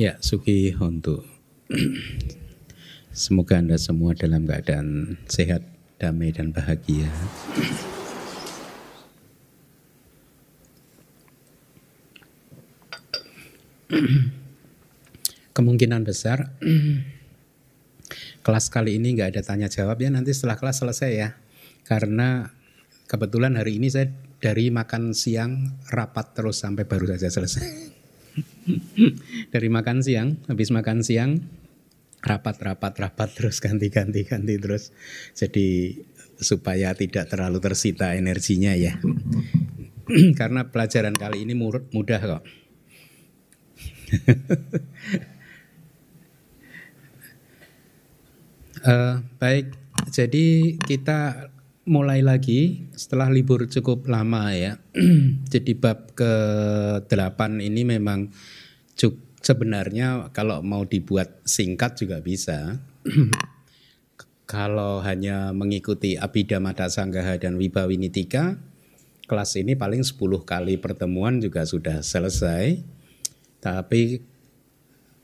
Ya, Suki Hontu. Semoga Anda semua dalam keadaan sehat, damai, dan bahagia. Kemungkinan besar kelas kali ini nggak ada tanya jawab ya nanti setelah kelas selesai ya. Karena kebetulan hari ini saya dari makan siang rapat terus sampai baru saja selesai. dari makan siang, habis makan siang rapat rapat rapat terus ganti ganti ganti terus. Jadi supaya tidak terlalu tersita energinya ya. Karena pelajaran kali ini mudah kok. uh, baik, jadi kita mulai lagi setelah libur cukup lama ya. jadi bab ke-8 ini memang cuk, sebenarnya kalau mau dibuat singkat juga bisa. kalau hanya mengikuti Abhidhamma Sanggaha dan Wibawinitika, kelas ini paling 10 kali pertemuan juga sudah selesai. Tapi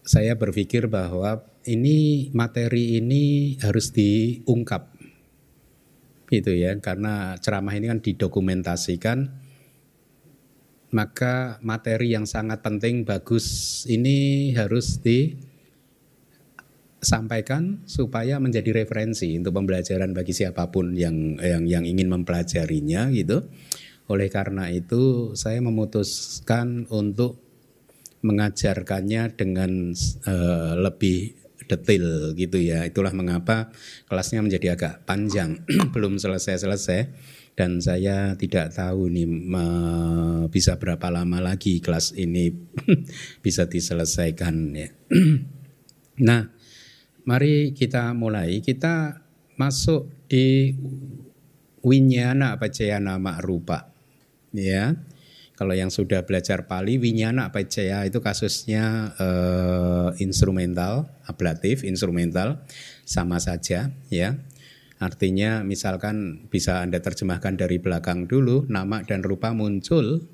saya berpikir bahwa ini materi ini harus diungkap gitu ya karena ceramah ini kan didokumentasikan maka materi yang sangat penting bagus ini harus disampaikan supaya menjadi referensi untuk pembelajaran bagi siapa pun yang yang yang ingin mempelajarinya gitu. Oleh karena itu saya memutuskan untuk mengajarkannya dengan uh, lebih detail gitu ya. Itulah mengapa kelasnya menjadi agak panjang, belum selesai-selesai dan saya tidak tahu nih bisa berapa lama lagi kelas ini bisa diselesaikan ya. nah, mari kita mulai. Kita masuk di winyana nama rupa ya kalau yang sudah belajar Pali, Winyana Pacaya itu kasusnya uh, instrumental, ablatif, instrumental, sama saja ya. Artinya misalkan bisa Anda terjemahkan dari belakang dulu, nama dan rupa muncul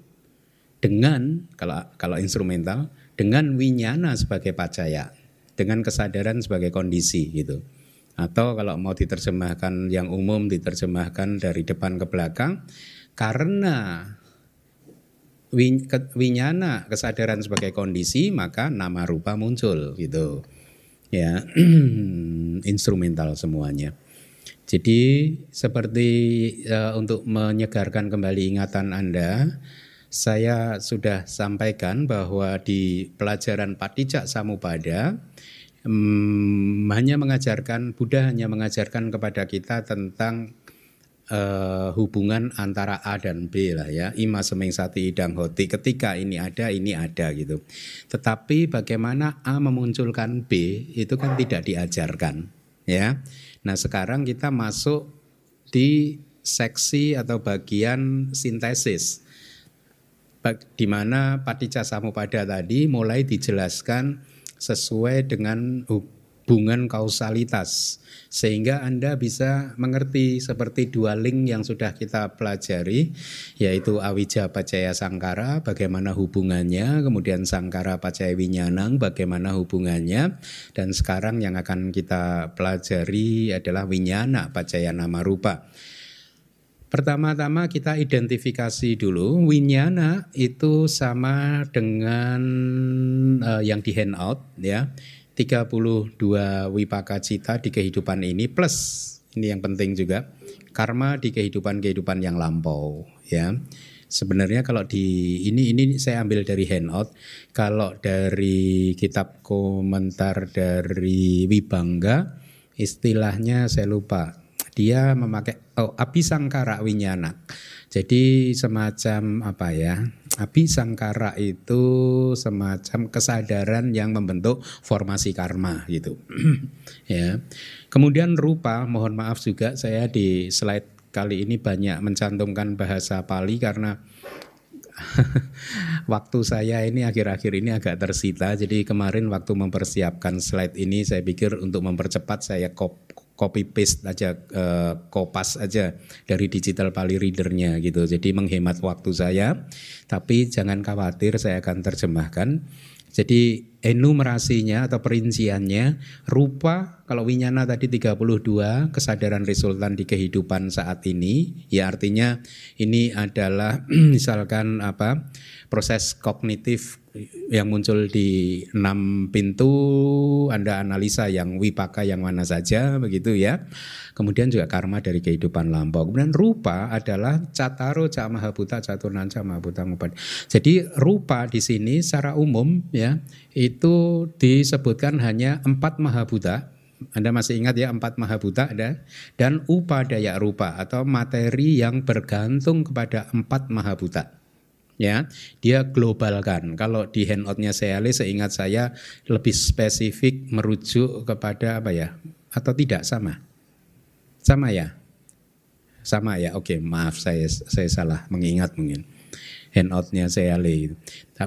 dengan, kalau, kalau instrumental, dengan winyana sebagai pacaya, dengan kesadaran sebagai kondisi gitu. Atau kalau mau diterjemahkan yang umum diterjemahkan dari depan ke belakang, karena winyana kesadaran sebagai kondisi maka nama rupa muncul gitu. Ya instrumental semuanya. Jadi seperti uh, untuk menyegarkan kembali ingatan Anda saya sudah sampaikan bahwa di pelajaran Patijak Samupada um, hanya mengajarkan Buddha hanya mengajarkan kepada kita tentang uh, hubungan antara A dan B lah ya. Ima semeng sati idang hoti. Ketika ini ada, ini ada gitu. Tetapi bagaimana A memunculkan B itu kan tidak diajarkan ya. Nah sekarang kita masuk di seksi atau bagian sintesis di mana Paticca Samupada tadi mulai dijelaskan sesuai dengan hubungan kausalitas sehingga Anda bisa mengerti seperti dua link yang sudah kita pelajari yaitu awija pacaya sangkara bagaimana hubungannya kemudian sangkara pacaya winyanang bagaimana hubungannya dan sekarang yang akan kita pelajari adalah winyana pacaya nama rupa Pertama-tama kita identifikasi dulu winyana itu sama dengan uh, yang di handout ya. 32 wipaka cita di kehidupan ini plus ini yang penting juga karma di kehidupan-kehidupan yang lampau ya. Sebenarnya kalau di ini ini saya ambil dari handout. Kalau dari kitab komentar dari Wibangga istilahnya saya lupa. Dia memakai oh abisangkara winyana. Jadi semacam apa ya? Api sangkara itu semacam kesadaran yang membentuk formasi karma gitu. ya. Kemudian rupa, mohon maaf juga saya di slide kali ini banyak mencantumkan bahasa Pali karena waktu saya ini akhir-akhir ini agak tersita. Jadi kemarin waktu mempersiapkan slide ini saya pikir untuk mempercepat saya copy paste aja uh, kopas aja dari digital pali readernya gitu. Jadi menghemat waktu saya. Tapi jangan khawatir saya akan terjemahkan. Jadi enumerasinya atau perinciannya rupa kalau winyana tadi 32 kesadaran resultan di kehidupan saat ini ya artinya ini adalah misalkan apa proses kognitif yang muncul di enam pintu Anda analisa yang wipaka yang mana saja begitu ya. Kemudian juga karma dari kehidupan lampau. Kemudian rupa adalah cataro cak mahabuta catunan cak mahabuta Jadi rupa di sini secara umum ya itu disebutkan hanya empat mahabuta anda masih ingat ya empat mahabuta ada dan upadaya rupa atau materi yang bergantung kepada empat mahabuta ya dia globalkan. Kalau di handoutnya saya seingat saya lebih spesifik merujuk kepada apa ya? Atau tidak? Sama? Sama ya? Sama ya? Oke maaf saya saya salah mengingat mungkin handoutnya saya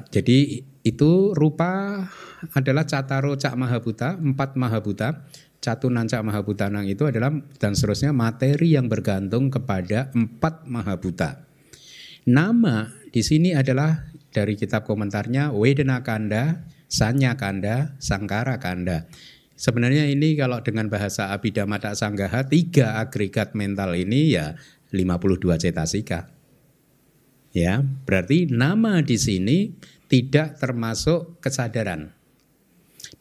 jadi itu rupa adalah cataro cak mahabuta empat mahabuta. Catunan cak mahabutanang itu adalah dan seterusnya materi yang bergantung kepada empat mahabuta. Nama di sini adalah dari kitab komentarnya Wedena Kanda, Sanya Kanda, Sangkara Kanda. Sebenarnya ini kalau dengan bahasa Abhidhamma Sanggaha tiga agregat mental ini ya 52 cetasika. Ya, berarti nama di sini tidak termasuk kesadaran.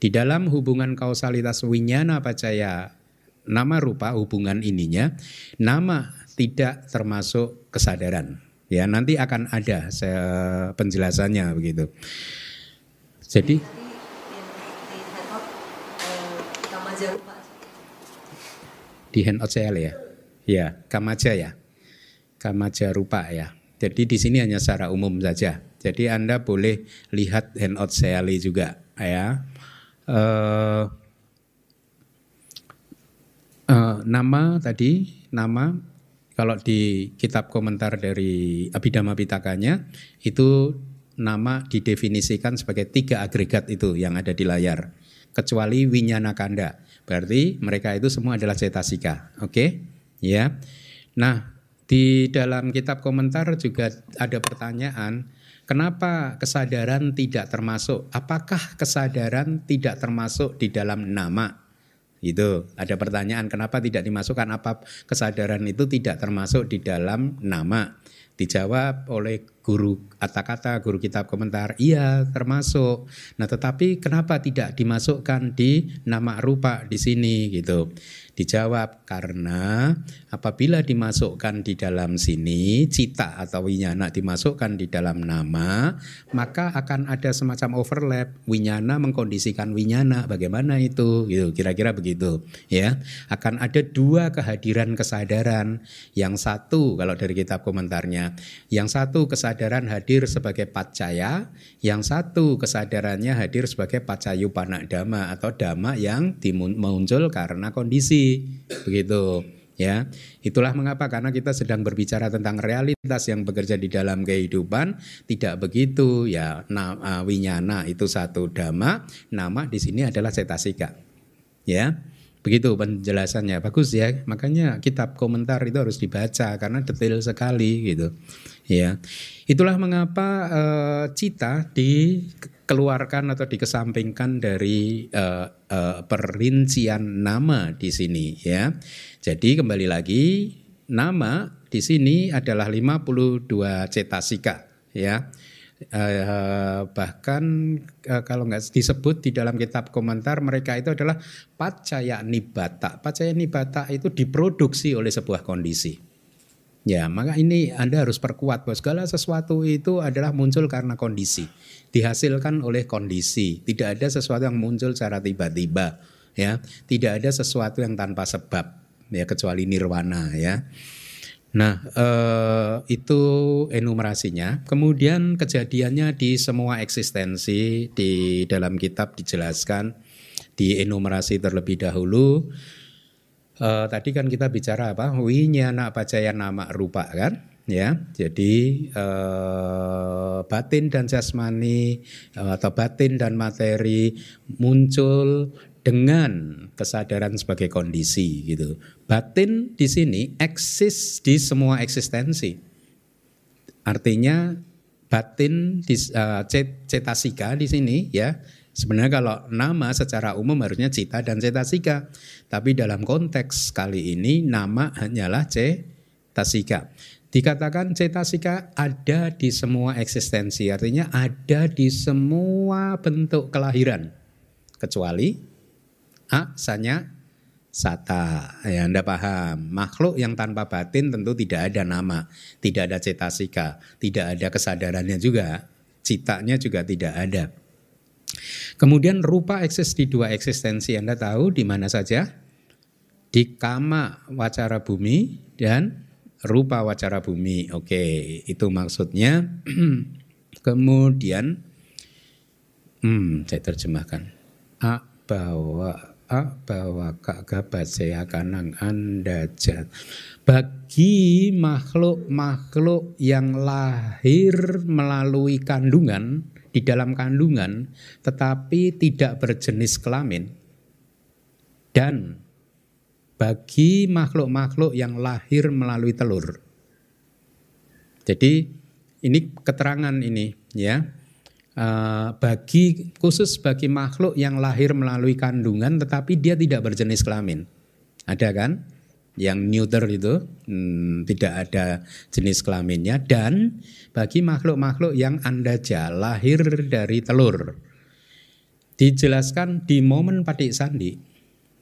Di dalam hubungan kausalitas winyana pacaya nama rupa hubungan ininya, nama tidak termasuk kesadaran. Ya, nanti akan ada penjelasannya begitu. Jadi di handout saya ya. Ya, kamaja ya. Kamaja rupa ya. Jadi di sini hanya secara umum saja. Jadi Anda boleh lihat handout saya juga ya. Uh, uh, nama tadi nama kalau di kitab komentar dari Abhidhamma Pitakanya itu nama didefinisikan sebagai tiga agregat itu yang ada di layar. Kecuali winyana kanda berarti mereka itu semua adalah cetasika. Oke? Okay? ya. Nah di dalam kitab komentar juga ada pertanyaan kenapa kesadaran tidak termasuk? Apakah kesadaran tidak termasuk di dalam nama itu ada pertanyaan kenapa tidak dimasukkan apa kesadaran itu tidak termasuk di dalam nama. Dijawab oleh guru kata-kata, guru kitab komentar, iya termasuk. Nah, tetapi kenapa tidak dimasukkan di nama rupa di sini gitu. Dijawab karena apabila dimasukkan di dalam sini cita atau winyana dimasukkan di dalam nama maka akan ada semacam overlap winyana mengkondisikan winyana bagaimana itu gitu kira-kira begitu ya akan ada dua kehadiran kesadaran yang satu kalau dari kitab komentarnya yang satu kesadaran hadir sebagai pacaya yang satu kesadarannya hadir sebagai pacayu panak dama atau dama yang muncul karena kondisi. Begitu ya. Itulah mengapa karena kita sedang berbicara tentang realitas yang bekerja di dalam kehidupan. Tidak begitu ya. Nah, winyana itu satu dhamma nama di sini adalah cetasika ya begitu penjelasannya bagus ya makanya kitab komentar itu harus dibaca karena detail sekali gitu ya itulah mengapa uh, cita di dikeluarkan atau dikesampingkan dari uh, uh, perincian nama di sini ya. Jadi kembali lagi nama di sini adalah 52 cetasika ya. Uh, bahkan uh, kalau nggak disebut di dalam kitab komentar mereka itu adalah pacaya nibata. Pacaya nibata itu diproduksi oleh sebuah kondisi. Ya, maka ini Anda harus perkuat bahwa segala sesuatu itu adalah muncul karena kondisi, dihasilkan oleh kondisi. Tidak ada sesuatu yang muncul secara tiba-tiba, ya. Tidak ada sesuatu yang tanpa sebab, ya kecuali nirwana, ya. Nah, eh, itu enumerasinya. Kemudian kejadiannya di semua eksistensi di dalam kitab dijelaskan di enumerasi terlebih dahulu uh, tadi kan kita bicara apa winyana pacaya nama rupa kan ya jadi uh, batin dan jasmani uh, atau batin dan materi muncul dengan kesadaran sebagai kondisi gitu. Batin di sini eksis di semua eksistensi. Artinya batin di uh, cetasika di sini ya. Sebenarnya kalau nama secara umum harusnya cita dan cetasika. Tapi dalam konteks kali ini nama hanyalah cetasika. Dikatakan cetasika ada di semua eksistensi, artinya ada di semua bentuk kelahiran. Kecuali aksanya sata. Ya, Anda paham. Makhluk yang tanpa batin tentu tidak ada nama, tidak ada cetasika, tidak ada kesadarannya juga. Citanya juga tidak ada. Kemudian rupa eksis di dua eksistensi Anda tahu di mana saja? Di kama wacara bumi dan rupa wacara bumi. Oke, itu maksudnya. Kemudian, hmm, saya terjemahkan. A bahwa bahwa kak basaya kanang jat bagi makhluk-makhluk yang lahir melalui kandungan di dalam kandungan tetapi tidak berjenis kelamin. Dan bagi makhluk-makhluk yang lahir melalui telur. Jadi ini keterangan ini ya uh, bagi khusus bagi makhluk yang lahir melalui kandungan tetapi dia tidak berjenis kelamin. Ada kan? Yang neuter itu hmm, tidak ada jenis kelaminnya dan bagi makhluk-makhluk yang andaja lahir dari telur. Dijelaskan di momen patik sandi,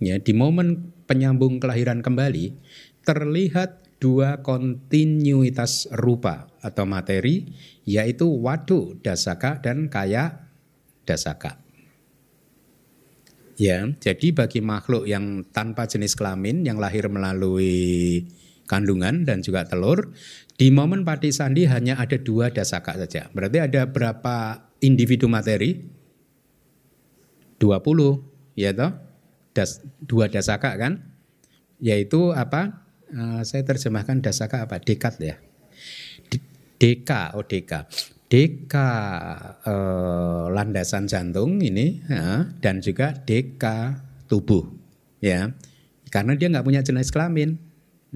ya di momen penyambung kelahiran kembali terlihat dua kontinuitas rupa atau materi yaitu wadu dasaka dan kaya dasaka. Ya, jadi bagi makhluk yang tanpa jenis kelamin yang lahir melalui kandungan dan juga telur, di momen pati sandi hanya ada dua dasaka saja. Berarti ada berapa individu materi? 20, ya toh? Das, dua dasaka kan? Yaitu apa? Uh, saya terjemahkan dasaka apa? Dekat ya. DK, oh. DK eh, landasan jantung ini ya, dan juga DK tubuh ya. Karena dia nggak punya jenis kelamin.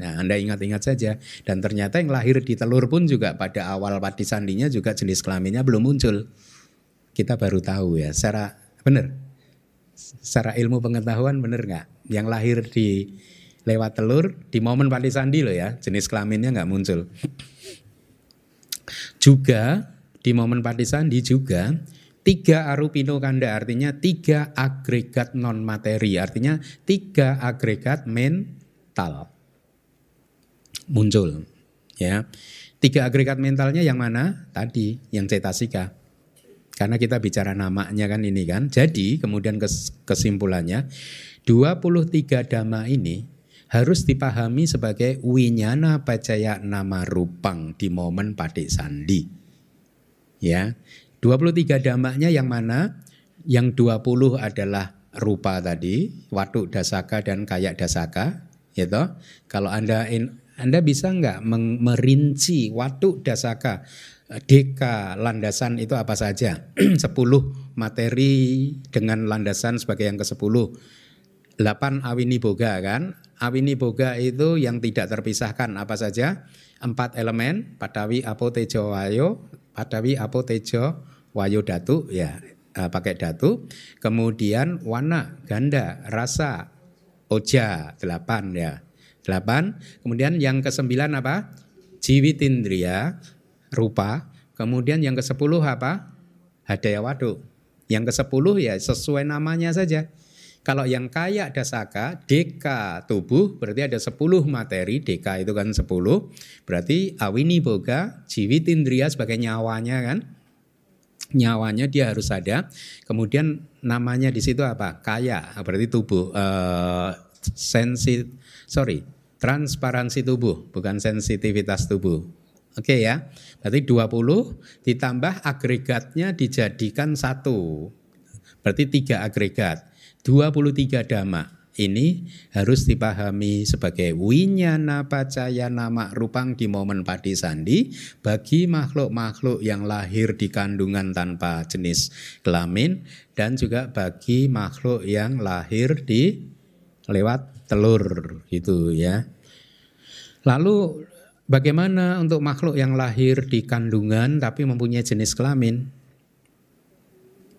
Nah anda ingat-ingat saja. Dan ternyata yang lahir di telur pun juga pada awal pati sandinya juga jenis kelaminnya belum muncul. Kita baru tahu ya secara benar? Secara ilmu pengetahuan benar nggak? Yang lahir di lewat telur di momen pati sandi loh ya jenis kelaminnya nggak muncul. Juga di momen Sandi juga tiga arupino kanda artinya tiga agregat non materi artinya tiga agregat mental muncul ya. Tiga agregat mentalnya yang mana? Tadi yang cetasika. Karena kita bicara namanya kan ini kan. Jadi kemudian kesimpulannya 23 dhamma ini harus dipahami sebagai winyana pacaya nama rupang di momen padik sandi. Ya. 23 damaknya yang mana? Yang 20 adalah rupa tadi, waduk dasaka dan kayak dasaka, gitu. Kalau Anda in, Anda bisa nggak merinci waduk dasaka deka landasan itu apa saja? 10 materi dengan landasan sebagai yang ke-10. 8 awini boga kan? Awini boga itu yang tidak terpisahkan apa saja? Empat elemen, padawi, apo, tejo, wayo, padawi, apo, tejo, wayo, datu, ya uh, pakai datu. Kemudian warna, ganda, rasa, oja, delapan ya. Delapan. Kemudian yang kesembilan apa? Jiwitindria, rupa. Kemudian yang ke sepuluh apa? Hadaya waduk. Yang ke sepuluh ya sesuai namanya saja kalau yang kaya dasaka, deka tubuh berarti ada 10 materi, deka itu kan 10. Berarti awini boga, jiwit indria sebagai nyawanya kan. Nyawanya dia harus ada. Kemudian namanya di situ apa? Kaya, berarti tubuh. Uh, sensi, sorry, transparansi tubuh, bukan sensitivitas tubuh. Oke okay ya, berarti 20 ditambah agregatnya dijadikan satu. Berarti tiga agregat. 23 dhamma ini harus dipahami sebagai winyana pacaya nama rupang di momen padi sandi bagi makhluk-makhluk yang lahir di kandungan tanpa jenis kelamin dan juga bagi makhluk yang lahir di lewat telur gitu ya. Lalu bagaimana untuk makhluk yang lahir di kandungan tapi mempunyai jenis kelamin?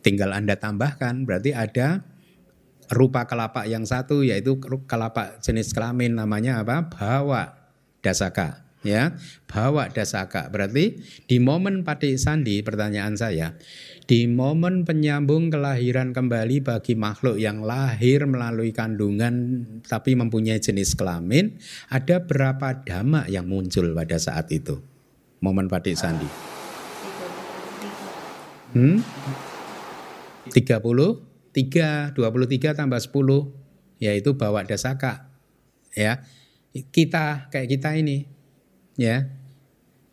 Tinggal Anda tambahkan berarti ada rupa kelapa yang satu yaitu kelapa jenis kelamin namanya apa? Bawa dasaka ya. Bawa dasaka. Berarti di momen pati sandi pertanyaan saya di momen penyambung kelahiran kembali bagi makhluk yang lahir melalui kandungan tapi mempunyai jenis kelamin ada berapa dhamma yang muncul pada saat itu? Momen pati sandi. Hmm? 30 3, 23 tambah 10 yaitu bawa dasaka ya. Kita kayak kita ini ya.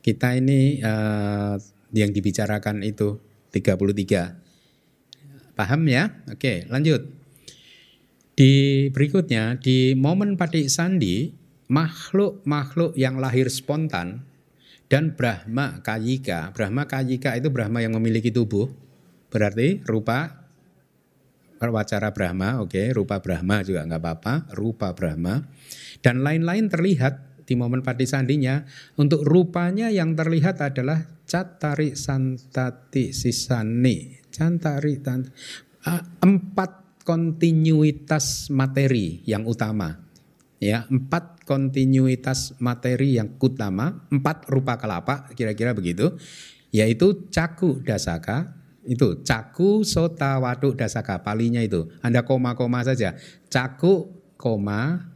Kita ini uh, yang dibicarakan itu 33 paham ya? Oke lanjut. Di berikutnya di momen padik sandi makhluk-makhluk yang lahir spontan dan Brahma Kayika. Brahma Kayika itu Brahma yang memiliki tubuh berarti rupa wacara Brahma, oke, okay, rupa Brahma juga nggak apa-apa, rupa Brahma. Dan lain-lain terlihat di momen pati sandinya. Untuk rupanya yang terlihat adalah catari santati sisani. Cantari tan, uh, empat kontinuitas materi yang utama. Ya, empat kontinuitas materi yang utama, empat rupa kelapa, kira-kira begitu. Yaitu caku dasaka, itu caku sota waduk dasaka palinya itu. Anda koma-koma saja. Caku koma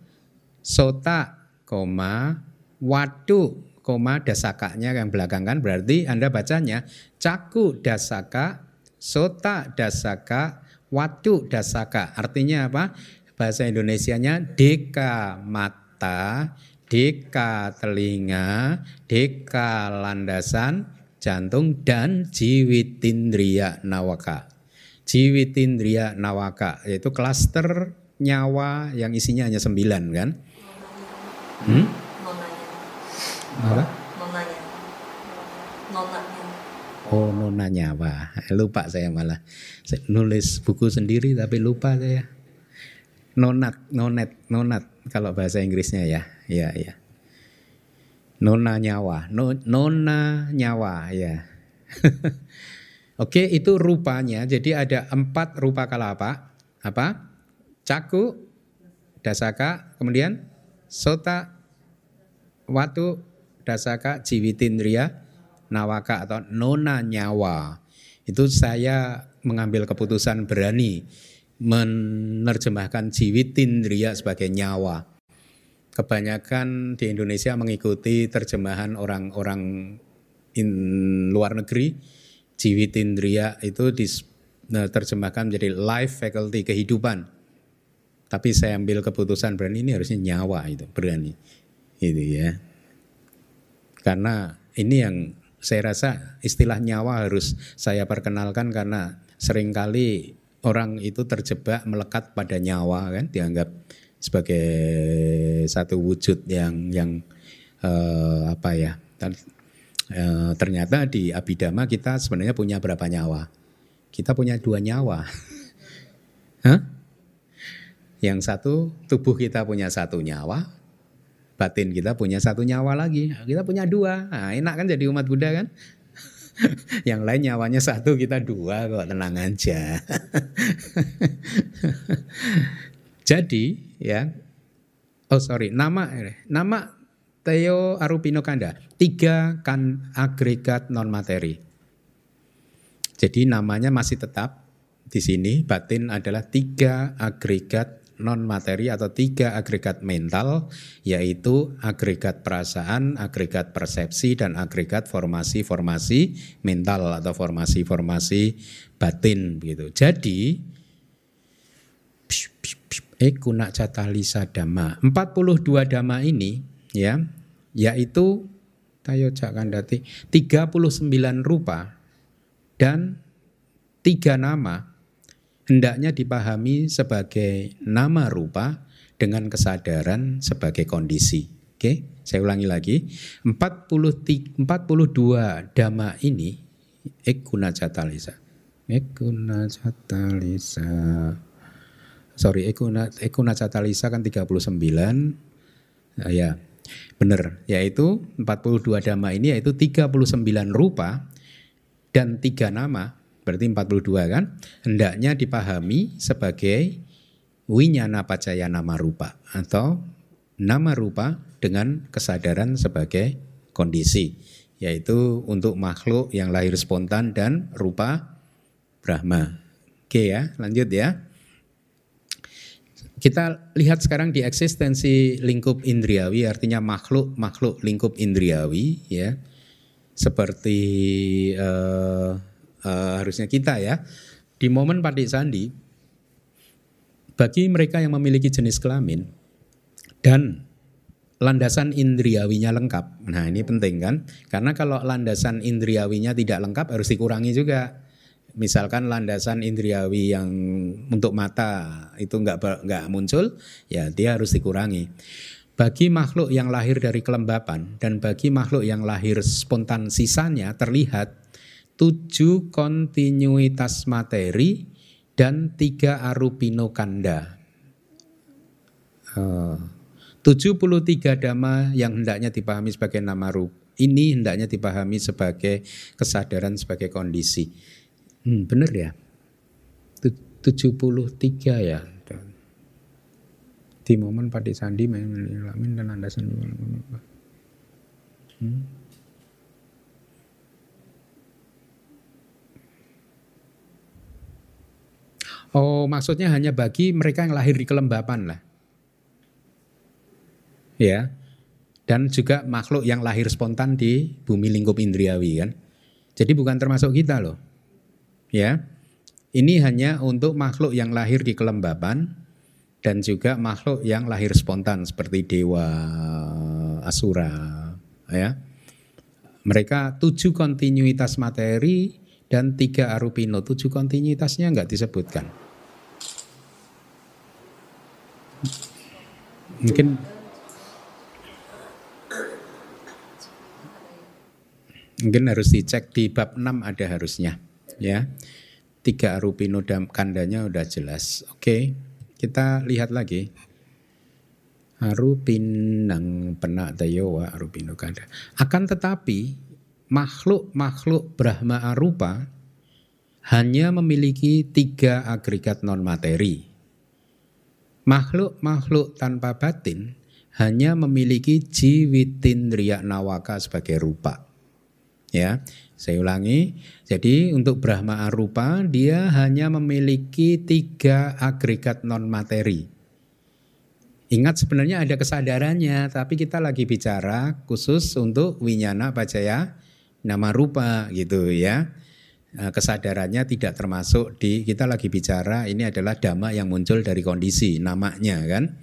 sota koma waduk koma dasakanya yang belakang kan berarti Anda bacanya caku dasaka sota dasaka waduk dasaka. Artinya apa? Bahasa Indonesianya deka mata, deka telinga, deka landasan, jantung dan jiwitindria nawaka. Jiwitindria nawaka yaitu klaster nyawa yang isinya hanya sembilan kan? Hmm? Apa? Oh nona nyawa, lupa saya malah saya nulis buku sendiri tapi lupa saya. Nonat, nonet, nonat kalau bahasa Inggrisnya ya, ya, ya. Nona nyawa, no, nona nyawa ya. Oke, itu rupanya. Jadi ada empat rupa kalapa. Apa? Caku, dasaka, kemudian sota, watu, dasaka, jiwitindria, nawaka atau nona nyawa. Itu saya mengambil keputusan berani menerjemahkan jiwitindria sebagai nyawa kebanyakan di Indonesia mengikuti terjemahan orang-orang luar negeri. Jiwitindria itu diterjemahkan menjadi life faculty kehidupan. Tapi saya ambil keputusan berani ini harusnya nyawa itu berani. Itu ya. Karena ini yang saya rasa istilah nyawa harus saya perkenalkan karena sering kali orang itu terjebak melekat pada nyawa kan dianggap sebagai satu wujud yang yang uh, apa ya uh, ternyata di abidama kita sebenarnya punya berapa nyawa? Kita punya dua nyawa. Hah? yang satu tubuh kita punya satu nyawa batin kita punya satu nyawa lagi. Kita punya dua. Nah, enak kan jadi umat Buddha kan? Yang lain nyawanya satu kita dua kok tenang aja jadi ya. Oh sorry, nama nama Theo Arupino Kanda, tiga kan agregat non materi. Jadi namanya masih tetap di sini batin adalah tiga agregat non materi atau tiga agregat mental yaitu agregat perasaan, agregat persepsi dan agregat formasi-formasi mental atau formasi-formasi batin begitu. Jadi ekuna catalisa dhamma. 42 dhamma ini ya yaitu tayo cakandati 39 rupa dan tiga nama hendaknya dipahami sebagai nama rupa dengan kesadaran sebagai kondisi. Oke, saya ulangi lagi. 40, 42 dhamma ini ekuna catalisa. Ekuna catalisa. Sorry, ekuna, ekuna catalisa kan 39. Nah, ya, benar. Yaitu 42 dhamma ini yaitu 39 rupa dan tiga nama. Berarti 42 kan. Hendaknya dipahami sebagai winyana pacaya nama rupa atau nama rupa dengan kesadaran sebagai kondisi yaitu untuk makhluk yang lahir spontan dan rupa Brahma. Oke ya, lanjut ya. Kita lihat sekarang di eksistensi lingkup indriawi artinya makhluk makhluk lingkup indriawi ya seperti uh, uh, harusnya kita ya di momen padik sandi bagi mereka yang memiliki jenis kelamin dan landasan indriawinya lengkap. Nah ini penting kan, karena kalau landasan indriawinya tidak lengkap harus dikurangi juga. Misalkan landasan indriawi yang untuk mata itu nggak nggak muncul, ya dia harus dikurangi. Bagi makhluk yang lahir dari kelembapan dan bagi makhluk yang lahir spontan sisanya terlihat tujuh kontinuitas materi dan tiga arupino kanda. Uh, 73 dhamma yang hendaknya dipahami sebagai nama rup. Ini hendaknya dipahami sebagai kesadaran sebagai kondisi. Hmm, benar ya? 73 ya. Di momen padi sandi melamin dan landasan hmm. Oh, maksudnya hanya bagi mereka yang lahir di kelembapan lah. Ya. Dan juga makhluk yang lahir spontan di bumi lingkup indriawi kan. Jadi bukan termasuk kita loh. Ya. Ini hanya untuk makhluk yang lahir di kelembapan dan juga makhluk yang lahir spontan seperti dewa, asura, ya. Mereka tujuh kontinuitas materi dan tiga arupino tujuh kontinuitasnya nggak disebutkan. Mungkin mungkin harus dicek di bab 6 ada harusnya ya. Tiga arupino dan kandanya udah jelas. Oke, kita lihat lagi. Arupinang penak dayowa arupino kanda. Akan tetapi makhluk-makhluk Brahma Arupa hanya memiliki tiga agregat non-materi. Makhluk-makhluk tanpa batin hanya memiliki jiwitindriya nawaka sebagai rupa. Ya, saya ulangi. Jadi untuk Brahma Arupa dia hanya memiliki tiga agregat non-materi. Ingat sebenarnya ada kesadarannya, tapi kita lagi bicara khusus untuk winyana pacaya nama rupa gitu ya. Nah, kesadarannya tidak termasuk di kita lagi bicara ini adalah dhamma yang muncul dari kondisi namanya kan.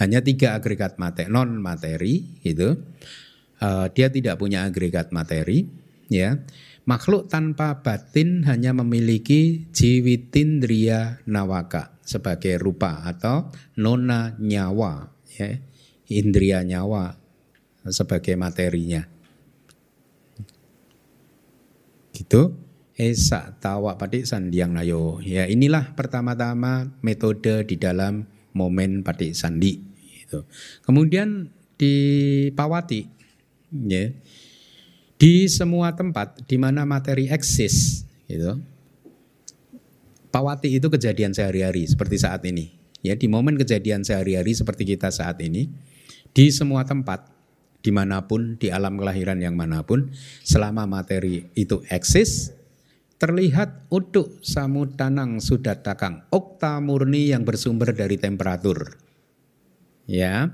Hanya tiga agregat materi non materi gitu. Uh, dia tidak punya agregat materi ya. Makhluk tanpa batin hanya memiliki jiwitindriya nawaka sebagai rupa atau nona nyawa ya. Indria nyawa sebagai materinya. Gitu. Esa tawa padik sandiang nayo. Ya inilah pertama-tama metode di dalam momen padik sandi. Gitu. Kemudian di Pawati, ya, di semua tempat di mana materi eksis, gitu. Pawati itu kejadian sehari-hari seperti saat ini. Ya di momen kejadian sehari-hari seperti kita saat ini, di semua tempat di mana pun di alam kelahiran yang mana pun selama materi itu eksis terlihat uduk samutanang sudah takang okta murni yang bersumber dari temperatur ya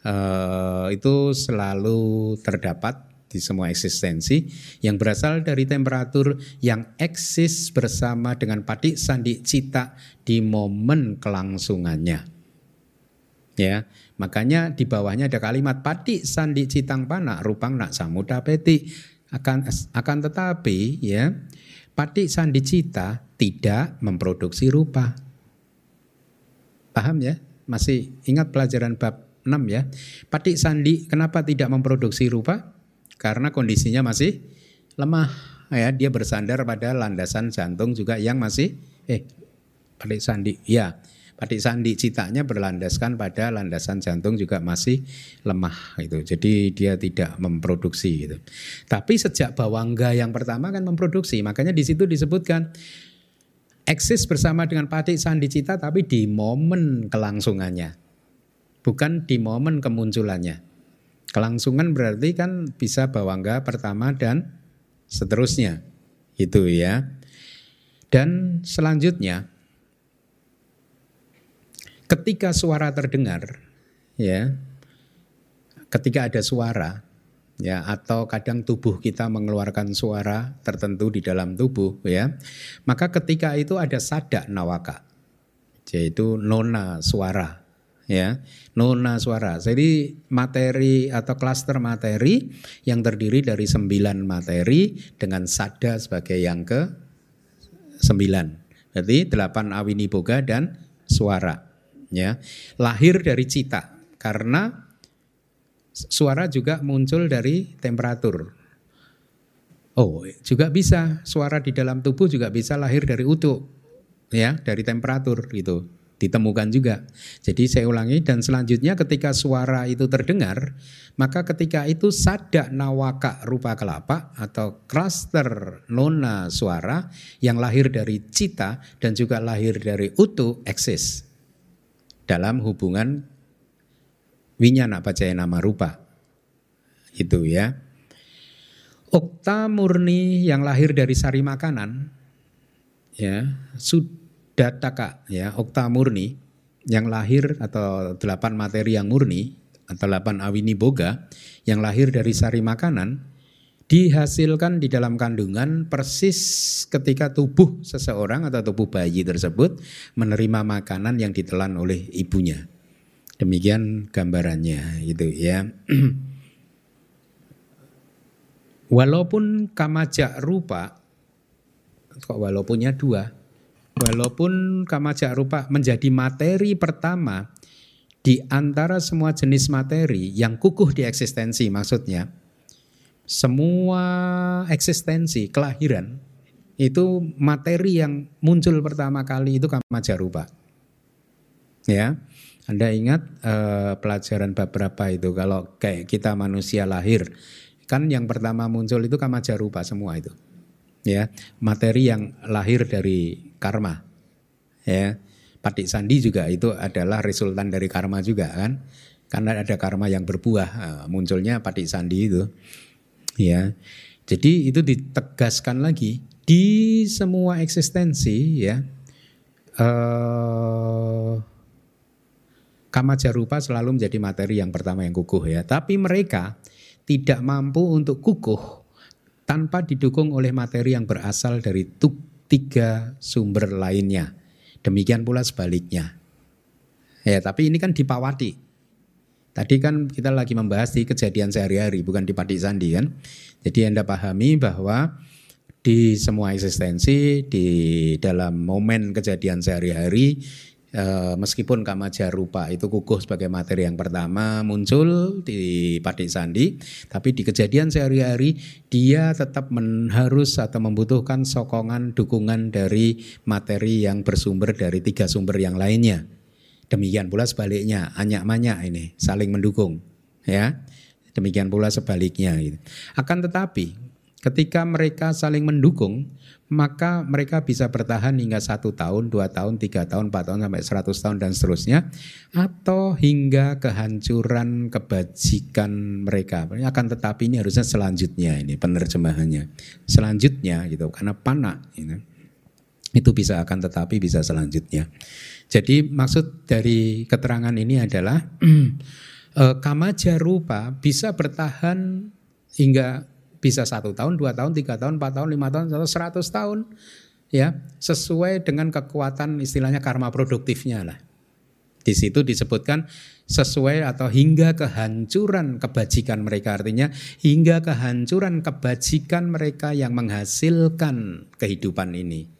eh, itu selalu terdapat di semua eksistensi yang berasal dari temperatur yang eksis bersama dengan padik sandi cita di momen kelangsungannya ya Makanya di bawahnya ada kalimat pati sandi citang panak rupang nak samuda peti. Akan akan tetapi ya pati sandi cita tidak memproduksi rupa. Paham ya? Masih ingat pelajaran bab 6 ya? Patik sandi kenapa tidak memproduksi rupa? Karena kondisinya masih lemah ya, dia bersandar pada landasan jantung juga yang masih eh patik sandi. Ya, Patik sandi citanya berlandaskan pada landasan jantung juga masih lemah itu. Jadi dia tidak memproduksi gitu. Tapi sejak bawangga yang pertama kan memproduksi, makanya di situ disebutkan eksis bersama dengan patik sandi cita tapi di momen kelangsungannya. Bukan di momen kemunculannya. Kelangsungan berarti kan bisa bawangga pertama dan seterusnya. Itu ya. Dan selanjutnya ketika suara terdengar ya ketika ada suara ya atau kadang tubuh kita mengeluarkan suara tertentu di dalam tubuh ya maka ketika itu ada sada nawaka yaitu nona suara ya nona suara jadi materi atau klaster materi yang terdiri dari sembilan materi dengan sada sebagai yang ke sembilan berarti delapan awini boga dan suara ya lahir dari cita karena suara juga muncul dari temperatur. Oh, juga bisa suara di dalam tubuh juga bisa lahir dari utuh ya, dari temperatur gitu. Ditemukan juga. Jadi saya ulangi dan selanjutnya ketika suara itu terdengar, maka ketika itu sadak nawaka rupa kelapa atau cluster nona suara yang lahir dari cita dan juga lahir dari utuh eksis dalam hubungan winyana pacaya nama rupa. Itu ya. Okta murni yang lahir dari sari makanan ya sudataka ya okta murni yang lahir atau delapan materi yang murni atau delapan awini boga yang lahir dari sari makanan dihasilkan di dalam kandungan persis ketika tubuh seseorang atau tubuh bayi tersebut menerima makanan yang ditelan oleh ibunya. Demikian gambarannya gitu ya. Walaupun kamajak rupa kok walaupunnya dua. Walaupun kamajak rupa menjadi materi pertama di antara semua jenis materi yang kukuh di eksistensi maksudnya semua eksistensi kelahiran itu materi yang muncul pertama kali itu kamajarupa. Ya, Anda ingat eh, pelajaran bab berapa itu kalau kayak kita manusia lahir kan yang pertama muncul itu kamajarupa semua itu. Ya, materi yang lahir dari karma. Ya, Patik Sandi juga itu adalah resultan dari karma juga kan. Karena ada karma yang berbuah, munculnya Patik Sandi itu. Ya. Jadi itu ditegaskan lagi di semua eksistensi ya. Eh, kama jarupa selalu menjadi materi yang pertama yang kukuh ya. Tapi mereka tidak mampu untuk kukuh tanpa didukung oleh materi yang berasal dari tiga sumber lainnya. Demikian pula sebaliknya. Ya, tapi ini kan dipawati. Tadi kan kita lagi membahas di kejadian sehari-hari, bukan di Padik Sandi kan. Jadi Anda pahami bahwa di semua eksistensi, di dalam momen kejadian sehari-hari, eh, meskipun kamaja rupa itu kukuh sebagai materi yang pertama muncul di Padik Sandi, tapi di kejadian sehari-hari dia tetap harus atau membutuhkan sokongan dukungan dari materi yang bersumber dari tiga sumber yang lainnya. Demikian pula sebaliknya, anyak-manyak ini saling mendukung, ya. Demikian pula sebaliknya. Gitu. Akan tetapi, ketika mereka saling mendukung, maka mereka bisa bertahan hingga satu tahun, dua tahun, tiga tahun, empat tahun sampai seratus tahun dan seterusnya, atau hingga kehancuran kebajikan mereka. Akan tetapi ini harusnya selanjutnya ini penerjemahannya, selanjutnya gitu, karena panak. Gitu. Itu bisa akan tetapi bisa selanjutnya. Jadi maksud dari keterangan ini adalah eh, kamaja rupa bisa bertahan hingga bisa satu tahun, dua tahun, tiga tahun, empat tahun, lima tahun, atau seratus tahun, ya sesuai dengan kekuatan istilahnya karma produktifnya lah. Di situ disebutkan sesuai atau hingga kehancuran kebajikan mereka. Artinya hingga kehancuran kebajikan mereka yang menghasilkan kehidupan ini.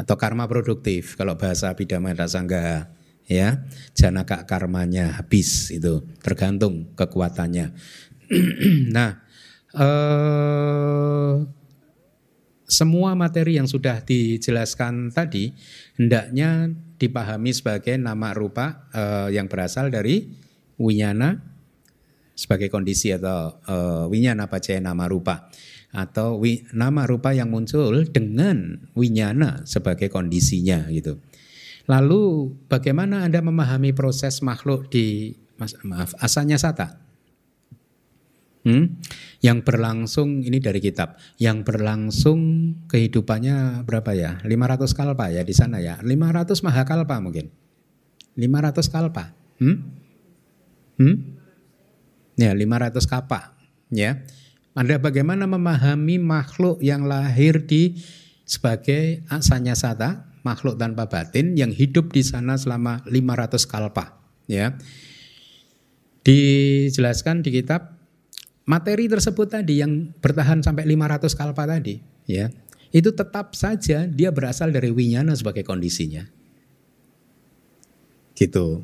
Atau karma produktif kalau bahasa Bidama Sangga ya. Janaka karmanya habis itu tergantung kekuatannya. Nah eh, semua materi yang sudah dijelaskan tadi hendaknya dipahami sebagai nama rupa eh, yang berasal dari winyana sebagai kondisi atau uh, winyana pacaya nama rupa atau wi, nama rupa yang muncul dengan winyana sebagai kondisinya gitu. Lalu bagaimana Anda memahami proses makhluk di maaf asalnya sata? Hmm? Yang berlangsung ini dari kitab, yang berlangsung kehidupannya berapa ya? 500 kalpa ya di sana ya. 500 mahakalpa mungkin. 500 kalpa. Hmm? Hmm? Ya, 500 kapa. Ya. Anda bagaimana memahami makhluk yang lahir di sebagai asanya sata, makhluk tanpa batin yang hidup di sana selama 500 kalpa, ya. Dijelaskan di kitab materi tersebut tadi yang bertahan sampai 500 kalpa tadi, ya. Itu tetap saja dia berasal dari winyana sebagai kondisinya. Gitu.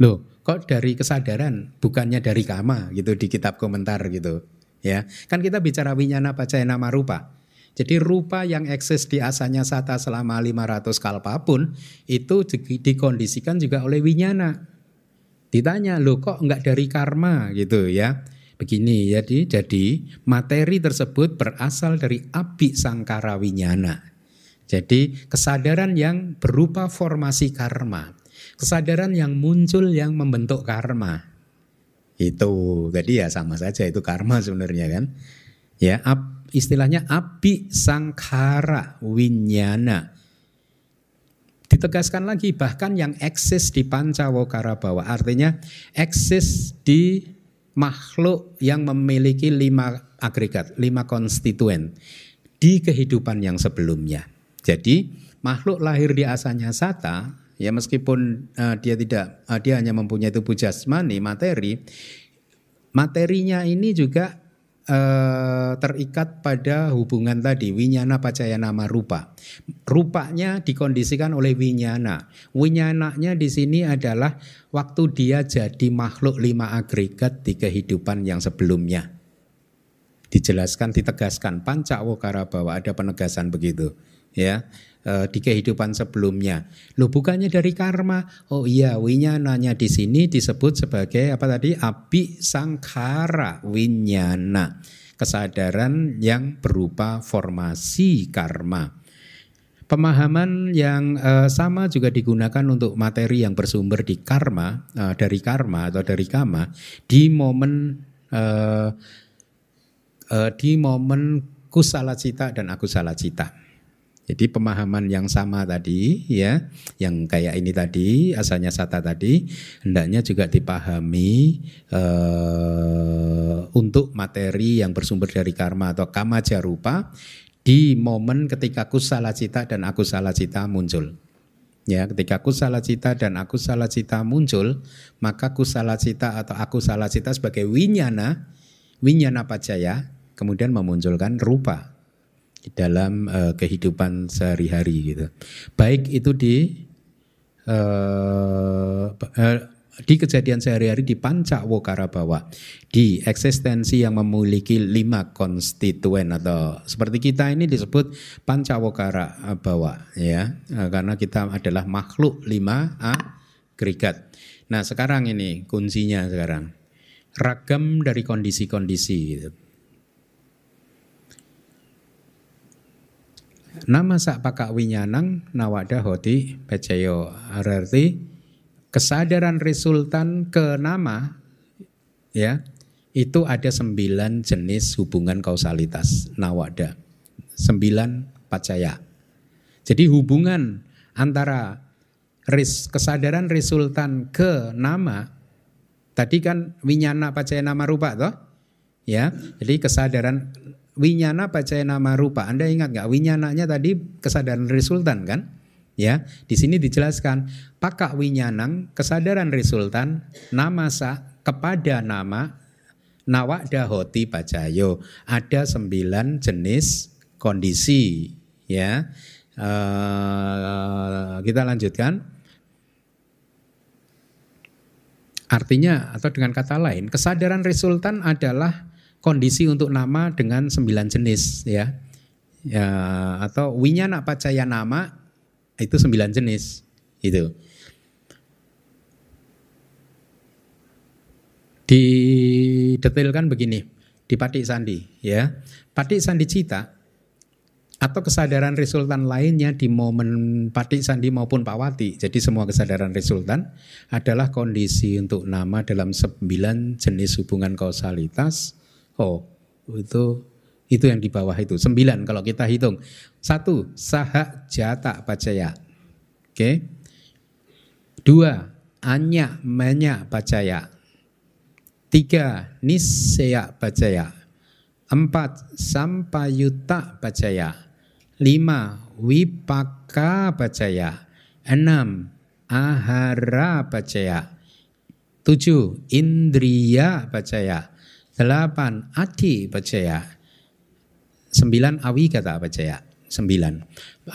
Loh, kok dari kesadaran bukannya dari kama gitu di kitab komentar gitu ya kan kita bicara winyana baca nama rupa jadi rupa yang eksis di asanya sata selama 500 kalpa pun itu dikondisikan juga oleh winyana ditanya lo kok enggak dari karma gitu ya begini jadi jadi materi tersebut berasal dari api sangkara winyana jadi kesadaran yang berupa formasi karma Kesadaran yang muncul yang membentuk karma. Itu tadi ya sama saja itu karma sebenarnya kan. Ya, ap, istilahnya api sangkara winyana. Ditegaskan lagi bahkan yang eksis di pancawokara bawah artinya eksis di makhluk yang memiliki lima agregat, lima konstituen di kehidupan yang sebelumnya. Jadi makhluk lahir di asanya sata ya meskipun uh, dia tidak uh, dia hanya mempunyai tubuh jasmani materi materinya ini juga uh, terikat pada hubungan tadi winyana pacaya nama rupa. Rupanya dikondisikan oleh winyana. Winyananya di sini adalah waktu dia jadi makhluk lima agregat di kehidupan yang sebelumnya. Dijelaskan ditegaskan pancawokara bahwa ada penegasan begitu ya Eh, di kehidupan sebelumnya. Lo bukannya dari karma. Oh iya, winyananya di sini disebut sebagai apa tadi? Api sangkara winyana. Kesadaran yang berupa formasi karma. Pemahaman yang uh, sama juga digunakan untuk materi yang bersumber di karma, uh, dari karma atau dari kama di momen uh, uh, di momen kusala cita dan akusala cita. Jadi pemahaman yang sama tadi ya, yang kayak ini tadi asalnya sata tadi hendaknya juga dipahami uh, untuk materi yang bersumber dari karma atau kama jarupa di momen ketika kusala cita dan aku salah cita muncul. Ya, ketika kusala cita dan aku salah cita muncul, maka kusala cita atau aku salah cita sebagai winyana, winyana pacaya, kemudian memunculkan rupa dalam uh, kehidupan sehari-hari gitu. Baik itu di uh, uh, di kejadian sehari-hari di panca wokara bawah di eksistensi yang memiliki lima konstituen atau seperti kita ini disebut panca wokara bawah ya karena kita adalah makhluk lima agregat. Nah sekarang ini kuncinya sekarang ragam dari kondisi-kondisi gitu. Nama sak pakak winyanang nawada hoti pecayo arti kesadaran resultan ke nama ya itu ada sembilan jenis hubungan kausalitas nawada sembilan pacaya. Jadi hubungan antara res, kesadaran resultan ke nama tadi kan winyana pacaya nama rupa toh ya. Jadi kesadaran winyana baca nama rupa. Anda ingat nggak winyananya tadi kesadaran resultan kan? Ya, di sini dijelaskan pakak winyanang kesadaran resultan nama sa kepada nama nawak dahoti bacayo ada sembilan jenis kondisi ya Uh, kita lanjutkan. Artinya atau dengan kata lain, kesadaran resultan adalah kondisi untuk nama dengan sembilan jenis ya. ya atau winyana pacaya nama itu sembilan jenis itu. Didetailkan begini di Patik Sandi ya. Patik Sandi Cita atau kesadaran resultan lainnya di momen Patik Sandi maupun Pawati. Jadi semua kesadaran resultan adalah kondisi untuk nama dalam sembilan jenis hubungan kausalitas. Oh, itu itu yang di bawah itu. Sembilan kalau kita hitung. Satu, saha jata pacaya. Oke. Okay. Dua, anya menya pacaya. Tiga, nisya pacaya. Empat, sampayuta pacaya. Lima, wipaka pacaya. Enam, ahara pacaya. Tujuh, indriya pacaya. Delapan, ati pacaya. Sembilan, awi kata pacaya. Sembilan.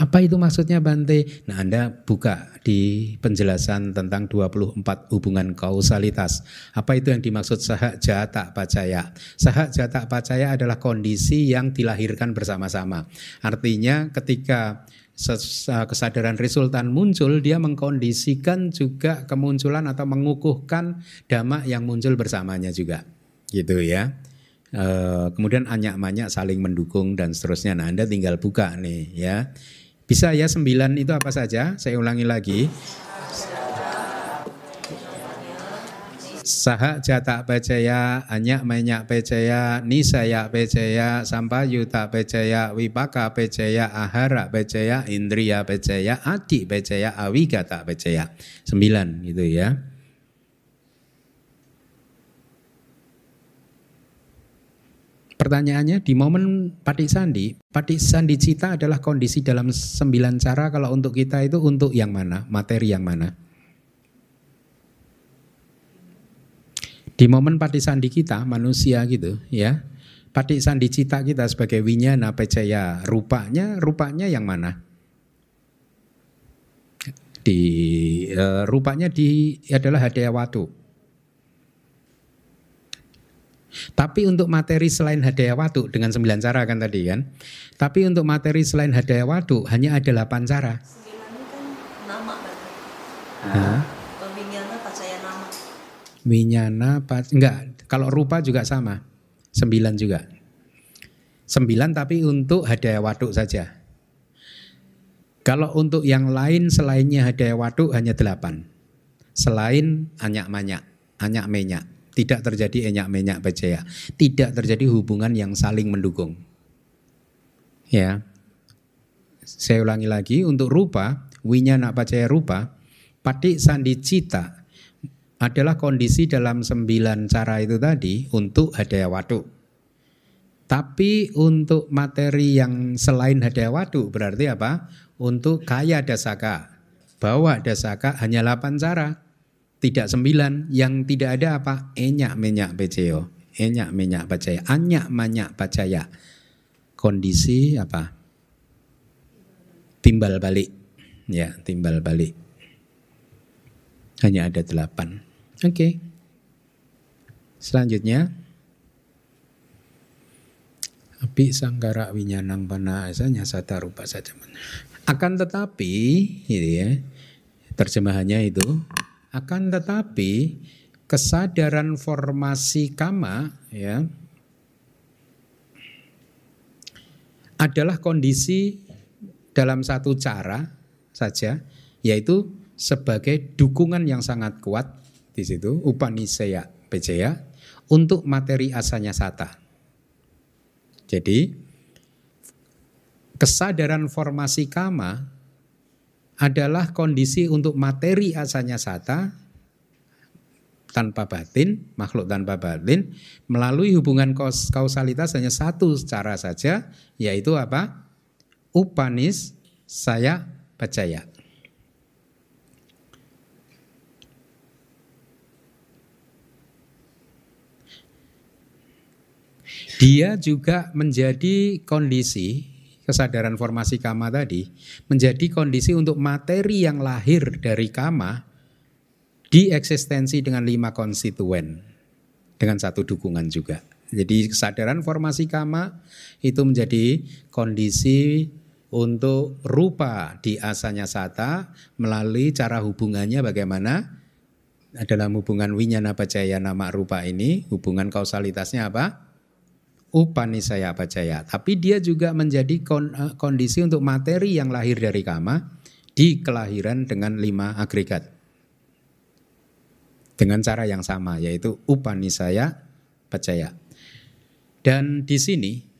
Apa itu maksudnya Bante? Nah Anda buka di penjelasan tentang 24 hubungan kausalitas. Apa itu yang dimaksud sahak jata pacaya? Sahak jata pacaya adalah kondisi yang dilahirkan bersama-sama. Artinya ketika kesadaran resultan muncul, dia mengkondisikan juga kemunculan atau mengukuhkan dhamma yang muncul bersamanya juga. Gitu ya. E, kemudian anyak-manyak saling mendukung dan seterusnya. Nah Anda tinggal buka nih ya. Bisa ya sembilan itu apa saja? Saya ulangi lagi. Saha jata pecaya, anyak menyak pecaya, nisaya pecaya, sampayuta pecaya, wipaka pecaya, ahara pecaya, indriya pecaya, adi pecaya, awigata pecaya. Sembilan gitu ya. Pertanyaannya di momen patik sandi, patik sandi cita adalah kondisi dalam sembilan cara kalau untuk kita itu untuk yang mana, materi yang mana? Di momen patik sandi kita manusia gitu ya, patik sandi cita kita sebagai winyana pecaya rupanya, rupanya yang mana? Di uh, rupanya di adalah hadiah watu tapi untuk materi selain hadiah watu dengan sembilan cara kan tadi kan. Tapi untuk materi selain hadiah watu hanya ada delapan cara. Sembilan kan nama berarti. Winyana pacaya nama. Winyana pac enggak, kalau rupa juga sama. Sembilan juga. Sembilan tapi untuk hadiah watu saja. Kalau untuk yang lain selainnya hadiah watu hanya delapan. Selain anyak-manyak, anyak-menyak tidak terjadi enyak-menyak pecaya, tidak terjadi hubungan yang saling mendukung. Ya. Saya ulangi lagi untuk rupa, winyana pacaya rupa, patik sandi cita adalah kondisi dalam sembilan cara itu tadi untuk hadaya watu. Tapi untuk materi yang selain hadaya watu berarti apa? Untuk kaya dasaka, bawa dasaka hanya 8 cara tidak sembilan, yang tidak ada apa? Enyak menyak peceo, enyak menyak pacaya, anyak manyak pacaya. Kondisi apa? Timbal balik, ya timbal balik. Hanya ada delapan. Oke. Okay. Selanjutnya, api sanggara winyanang asanya sata rupa saja. Akan tetapi, gitu ya, terjemahannya itu akan tetapi kesadaran formasi kama ya adalah kondisi dalam satu cara saja yaitu sebagai dukungan yang sangat kuat di situ upanisaya pejaya untuk materi asanya sata. Jadi kesadaran formasi kama adalah kondisi untuk materi asalnya sata tanpa batin, makhluk tanpa batin, melalui hubungan kausalitas hanya satu cara saja, yaitu apa? Upanis saya percaya. Dia juga menjadi kondisi kesadaran formasi kama tadi menjadi kondisi untuk materi yang lahir dari kama dieksistensi dengan lima konstituen dengan satu dukungan juga. Jadi kesadaran formasi kama itu menjadi kondisi untuk rupa di asanya sata melalui cara hubungannya bagaimana dalam hubungan winyana pacaya nama rupa ini hubungan kausalitasnya apa? Upanisaya pacaya. Tapi dia juga menjadi eh, kondisi untuk materi yang lahir dari kama di kelahiran dengan lima agregat. Dengan cara yang sama yaitu Upanisaya pacaya. Dan di sini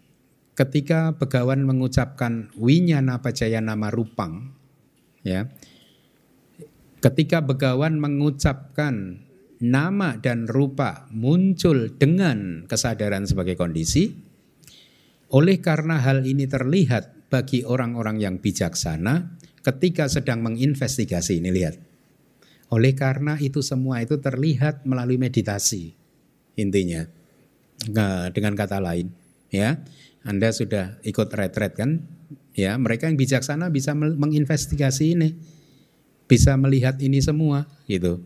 ketika Begawan mengucapkan winyana pacaya nama rupang ya ketika Begawan mengucapkan nama dan rupa muncul dengan kesadaran sebagai kondisi oleh karena hal ini terlihat bagi orang-orang yang bijaksana ketika sedang menginvestigasi ini lihat oleh karena itu semua itu terlihat melalui meditasi intinya dengan kata lain ya anda sudah ikut retret kan? Ya, mereka yang bijaksana bisa menginvestigasi ini. Bisa melihat ini semua gitu.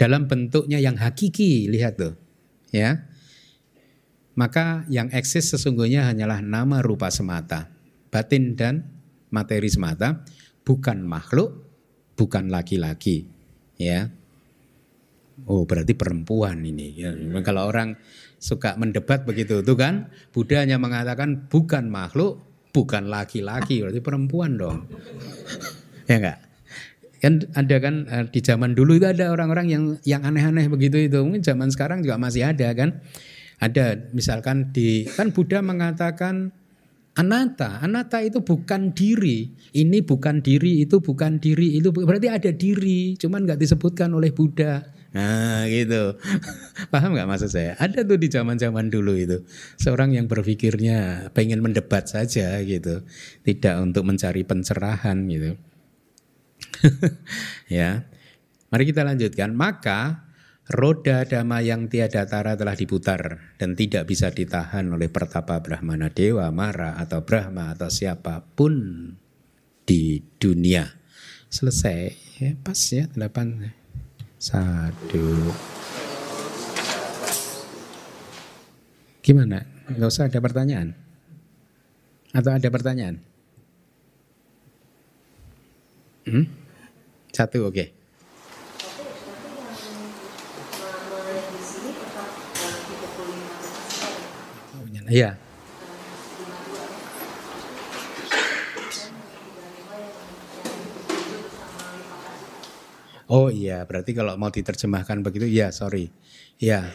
Dalam bentuknya yang hakiki, lihat tuh. Ya. Maka yang eksis sesungguhnya hanyalah nama rupa semata. Batin dan materi semata, bukan makhluk, bukan laki-laki. Ya. Oh, berarti perempuan ini. Ya, kalau orang suka mendebat begitu tuh kan Buddha hanya mengatakan bukan makhluk bukan laki-laki berarti perempuan dong ya enggak kan ada kan eh, di zaman dulu itu ada orang-orang yang yang aneh-aneh begitu itu mungkin zaman sekarang juga masih ada kan ada misalkan di kan Buddha mengatakan Anata, anata itu bukan diri. Ini bukan diri, itu bukan diri, itu berarti ada diri, cuman nggak disebutkan oleh Buddha. Nah gitu. Paham nggak maksud saya? Ada tuh di zaman-zaman dulu itu. Seorang yang berpikirnya pengen mendebat saja gitu. Tidak untuk mencari pencerahan gitu. ya. Mari kita lanjutkan. Maka roda dhamma yang tiada tara telah diputar dan tidak bisa ditahan oleh pertapa Brahmana Dewa, Mara atau Brahma atau siapa pun di dunia. Selesai. Ya, pas ya, delapan. Satu. Gimana? Gak usah ada pertanyaan? Atau ada pertanyaan? Hmm? Satu, oke. Okay. Iya. Oh iya, berarti kalau mau diterjemahkan begitu, ya sorry, ya,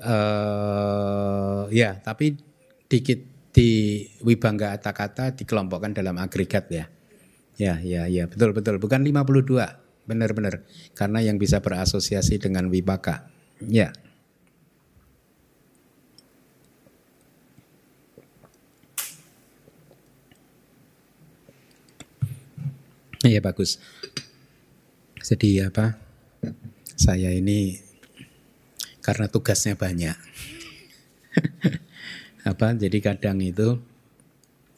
uh, ya, tapi dikit di Wibangga kata-kata dikelompokkan dalam agregat ya. Ya, ya, ya, betul, betul. Bukan 52, benar-benar. Karena yang bisa berasosiasi dengan Wibaka. Ya. Iya bagus. Jadi apa? Saya ini karena tugasnya banyak. apa? Jadi kadang itu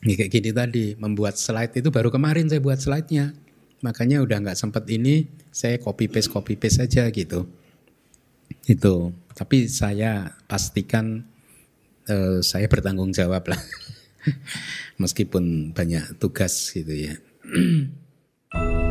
ya kayak gini tadi membuat slide itu baru kemarin saya buat slide-nya. Makanya udah nggak sempat ini saya copy paste copy paste saja gitu. Itu. Tapi saya pastikan uh, saya bertanggung jawab lah. Meskipun banyak tugas gitu ya.